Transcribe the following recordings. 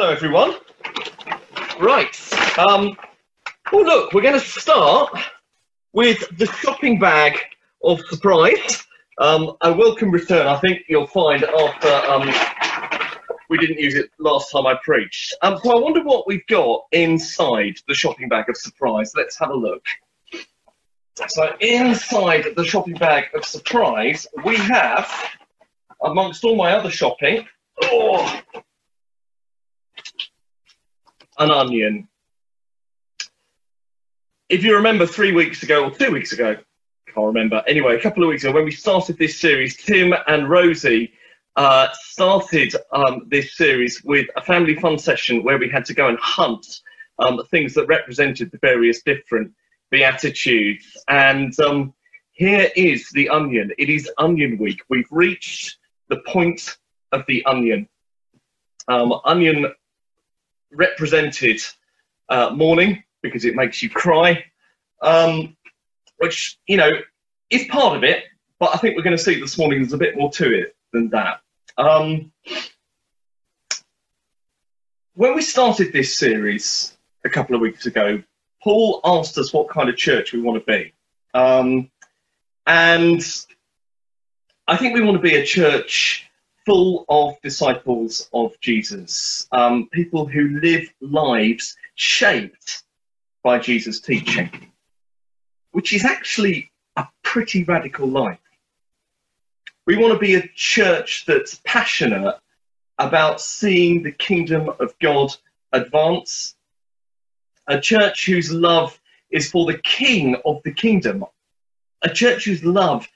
Hello, everyone. Right. Um, oh, look, we're going to start with the shopping bag of surprise. Um, a welcome return, I think you'll find after um, we didn't use it last time I preached. Um, so I wonder what we've got inside the shopping bag of surprise. Let's have a look. So inside the shopping bag of surprise, we have, amongst all my other shopping, oh, an onion. If you remember three weeks ago or two weeks ago, can't remember. Anyway, a couple of weeks ago, when we started this series, Tim and Rosie uh, started um, this series with a family fun session where we had to go and hunt um, things that represented the various different beatitudes. And um, here is the onion. It is Onion Week. We've reached the point of the onion. Um, onion represented uh, mourning because it makes you cry, um, which, you know, is part of it, but I think we're going to see this morning there's a bit more to it than that. Um, when we started this series a couple of weeks ago, Paul asked us what kind of church we want to be. Um, and I think we want to be a church full of disciples of Jesus, um, people who live lives shaped by Jesus' teaching, which is actually a pretty radical life. We want to be a church that's passionate about seeing the kingdom of God advance, a church whose love is for the king of the kingdom, a church whose love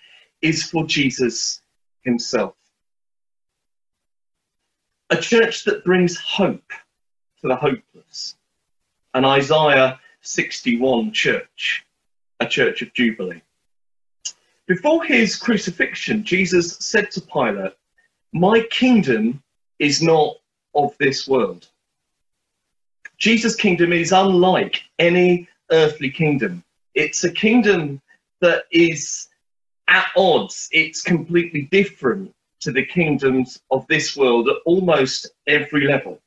is for Jesus himself a church that brings hope to the hopeless, an Isaiah 61 church, a church of Jubilee. Before his crucifixion, Jesus said to Pilate, My kingdom is not of this world. Jesus' kingdom is unlike any earthly kingdom. It's a kingdom that is at odds, it's completely different to the kingdoms of this world at almost every level,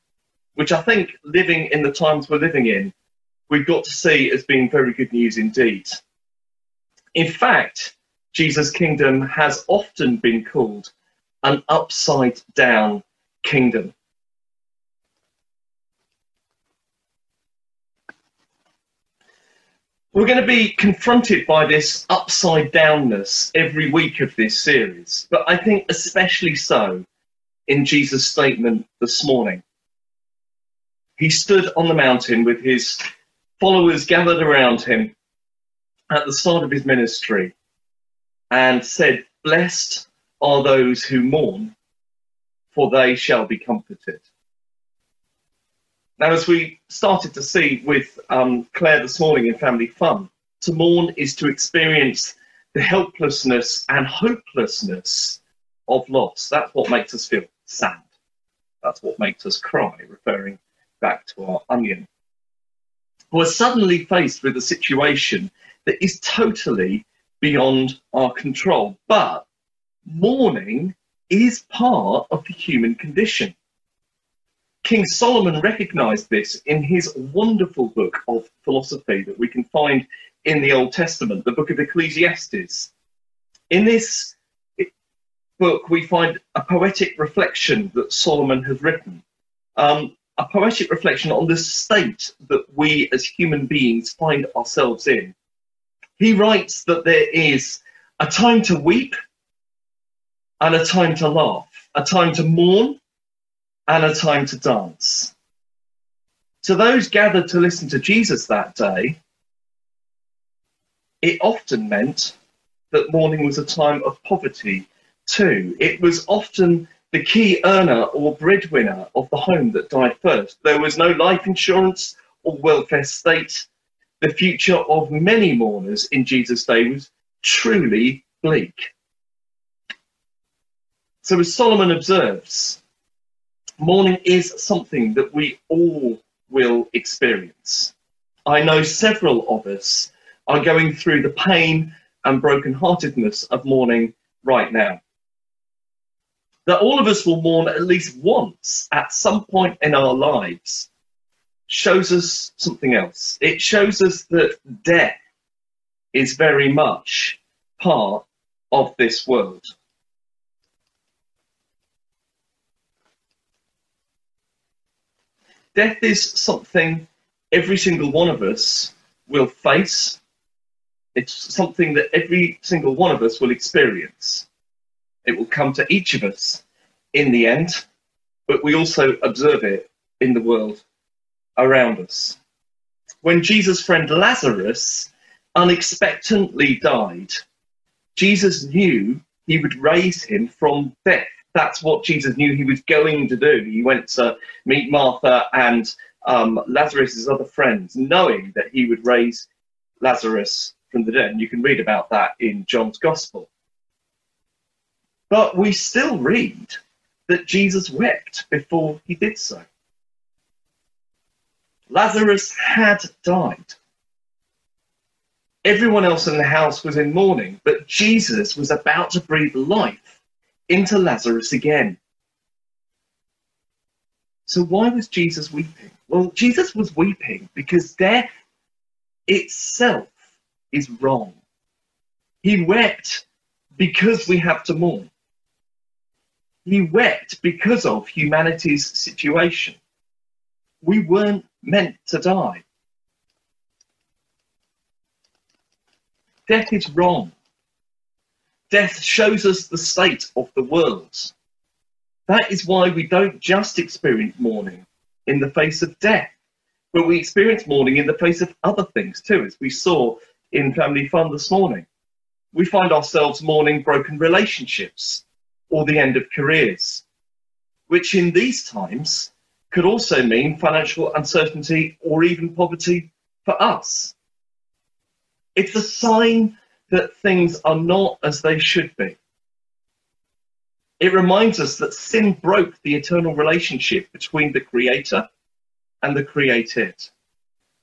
which I think living in the times we're living in, we've got to see as being very good news indeed. In fact, Jesus' kingdom has often been called an upside down kingdom. We're going to be confronted by this upside downness every week of this series, but I think especially so in Jesus' statement this morning. He stood on the mountain with his followers gathered around him at the start of his ministry and said, Blessed are those who mourn, for they shall be comforted. Now, as we started to see with um, Claire this morning in Family Fun, to mourn is to experience the helplessness and hopelessness of loss. That's what makes us feel sad. That's what makes us cry, referring back to our onion. We're suddenly faced with a situation that is totally beyond our control. But mourning is part of the human condition. King Solomon recognized this in his wonderful book of philosophy that we can find in the Old Testament, the book of Ecclesiastes. In this book, we find a poetic reflection that Solomon has written, um, a poetic reflection on the state that we as human beings find ourselves in. He writes that there is a time to weep and a time to laugh, a time to mourn and a time to dance. To those gathered to listen to Jesus that day, it often meant that mourning was a time of poverty too. It was often the key earner or breadwinner of the home that died first. There was no life insurance or welfare state. The future of many mourners in Jesus' day was truly bleak. So, as Solomon observes, Mourning is something that we all will experience. I know several of us are going through the pain and brokenheartedness of mourning right now. that all of us will mourn at least once at some point in our lives shows us something else. It shows us that death is very much part of this world. Death is something every single one of us will face. It's something that every single one of us will experience. It will come to each of us in the end, but we also observe it in the world around us. When Jesus' friend Lazarus unexpectedly died, Jesus knew he would raise him from death. That's what Jesus knew he was going to do. He went to meet Martha and um, Lazarus' other friends, knowing that he would raise Lazarus from the dead. And you can read about that in John's Gospel. But we still read that Jesus wept before he did so. Lazarus had died. Everyone else in the house was in mourning, but Jesus was about to breathe life into Lazarus again. So, why was Jesus weeping? Well, Jesus was weeping because death itself is wrong. He wept because we have to mourn. He wept because of humanity's situation. We weren't meant to die. Death is wrong. Death shows us the state of the world. That is why we don't just experience mourning in the face of death, but we experience mourning in the face of other things too, as we saw in Family Fun this morning. We find ourselves mourning broken relationships, or the end of careers, which in these times could also mean financial uncertainty or even poverty for us. It's a sign that things are not as they should be. It reminds us that sin broke the eternal relationship between the Creator and the created.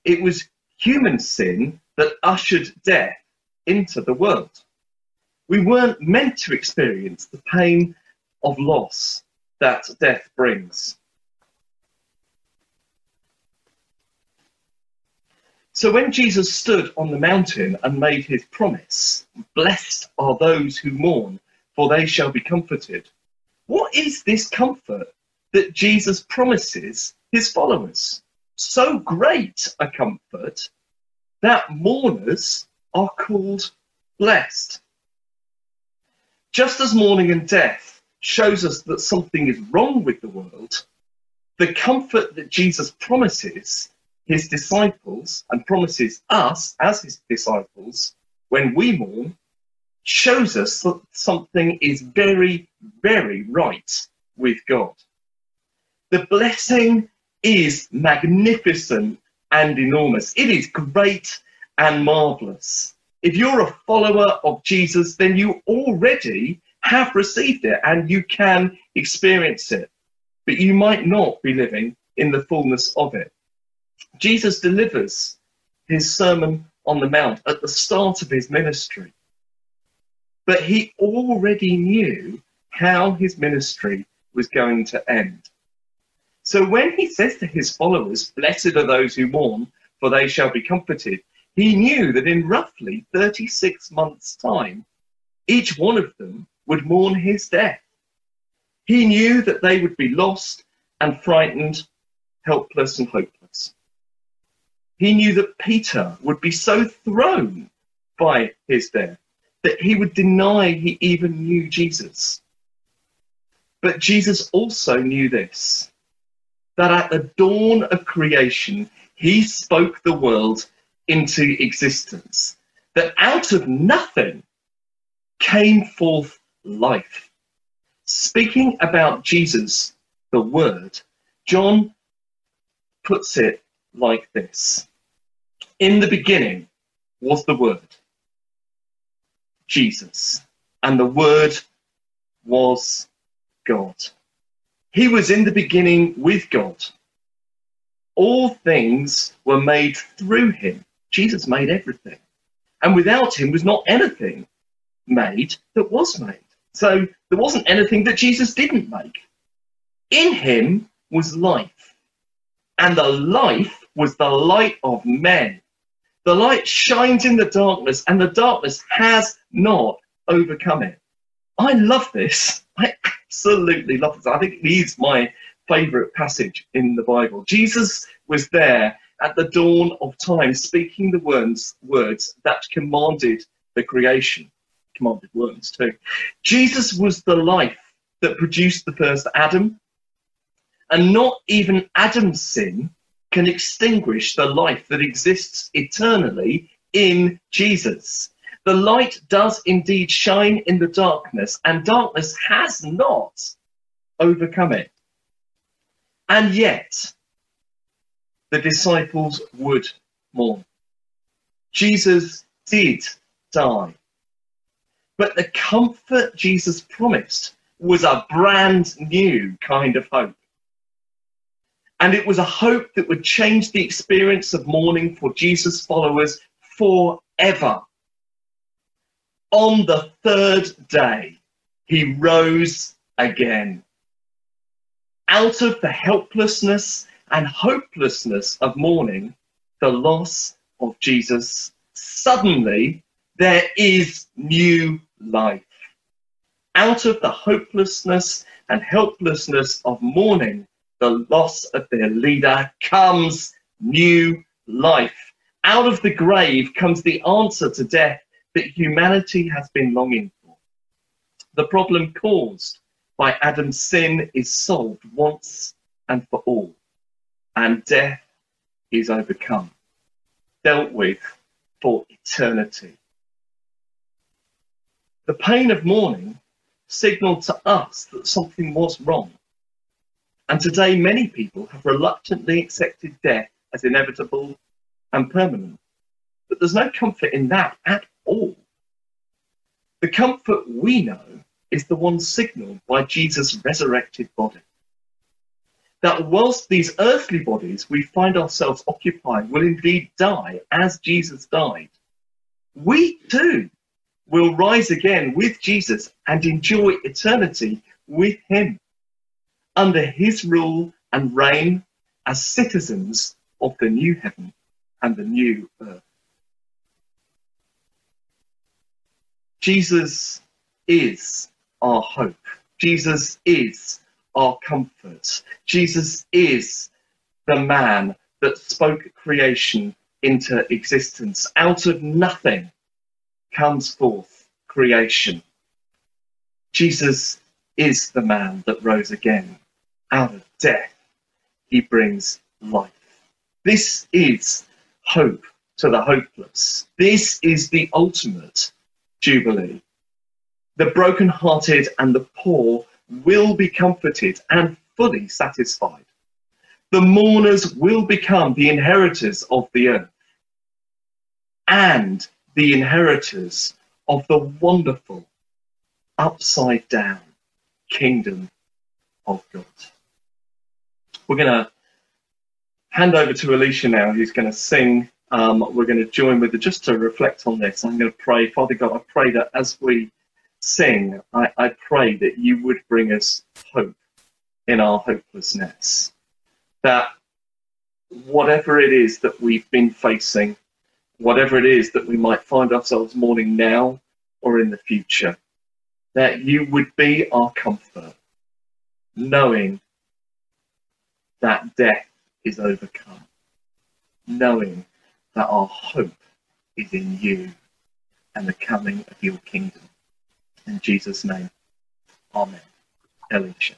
It was human sin that ushered death into the world. We weren't meant to experience the pain of loss that death brings. So when Jesus stood on the mountain and made his promise, blessed are those who mourn, for they shall be comforted. What is this comfort that Jesus promises his followers? So great a comfort that mourners are called blessed. Just as mourning and death shows us that something is wrong with the world, the comfort that Jesus promises his disciples and promises us as his disciples when we mourn shows us that something is very, very right with God. The blessing is magnificent and enormous. It is great and marvelous. If you're a follower of Jesus, then you already have received it and you can experience it. But you might not be living in the fullness of it. Jesus delivers his Sermon on the Mount at the start of his ministry. But he already knew how his ministry was going to end. So when he says to his followers, Blessed are those who mourn, for they shall be comforted, he knew that in roughly 36 months' time, each one of them would mourn his death. He knew that they would be lost and frightened, helpless and hopeless. He knew that Peter would be so thrown by his death that he would deny he even knew Jesus. But Jesus also knew this that at the dawn of creation, he spoke the world into existence. That out of nothing came forth life. Speaking about Jesus, the Word, John puts it like this In the beginning was the Word, Jesus, and the Word was God. He was in the beginning with God. All things were made through him. Jesus made everything. And without him was not anything made that was made. So there wasn't anything that Jesus didn't make. In him was life, and the life was the light of men. The light shines in the darkness, and the darkness has not overcome it. I love this. I absolutely love this. I think it is my favorite passage in the Bible. Jesus was there at the dawn of time, speaking the words, words that commanded the creation, commanded words too. Jesus was the life that produced the first Adam, and not even Adam's sin can extinguish the life that exists eternally in Jesus. The light does indeed shine in the darkness, and darkness has not overcome it. And yet, the disciples would mourn. Jesus did die. But the comfort Jesus promised was a brand new kind of hope. And it was a hope that would change the experience of mourning for Jesus' followers forever. On the third day, he rose again. Out of the helplessness and hopelessness of mourning, the loss of Jesus, suddenly there is new life. Out of the hopelessness and helplessness of mourning, the loss of their leader, comes new life. Out of the grave comes the answer to death that humanity has been longing for. The problem caused by Adam's sin is solved once and for all and death is overcome, dealt with for eternity. The pain of mourning signaled to us that something was wrong. And today, many people have reluctantly accepted death as inevitable and permanent. But there's no comfort in that at all. The comfort we know is the one signaled by Jesus' resurrected body that whilst these earthly bodies we find ourselves occupying will indeed die as Jesus died, we too will rise again with Jesus and enjoy eternity with him under his rule and reign as citizens of the new heaven and the new earth. Jesus is our hope. Jesus is our comfort. Jesus is the man that spoke creation into existence. Out of nothing comes forth creation. Jesus is the man that rose again. Out of death, he brings life. This is hope to the hopeless. This is the ultimate jubilee. The broken-hearted and the poor will be comforted and fully satisfied. The mourners will become the inheritors of the earth and the inheritors of the wonderful upside down kingdom of God. We're going to hand over to Alicia now, who's going to sing. Um, we're going to join with her just to reflect on this. I'm going to pray, Father God, I pray that as we sing, I, I pray that you would bring us hope in our hopelessness. That whatever it is that we've been facing, whatever it is that we might find ourselves mourning now or in the future, that you would be our comfort, knowing that death is overcome, knowing that our hope is in you and the coming of your kingdom. In Jesus' name, Amen. Elisha.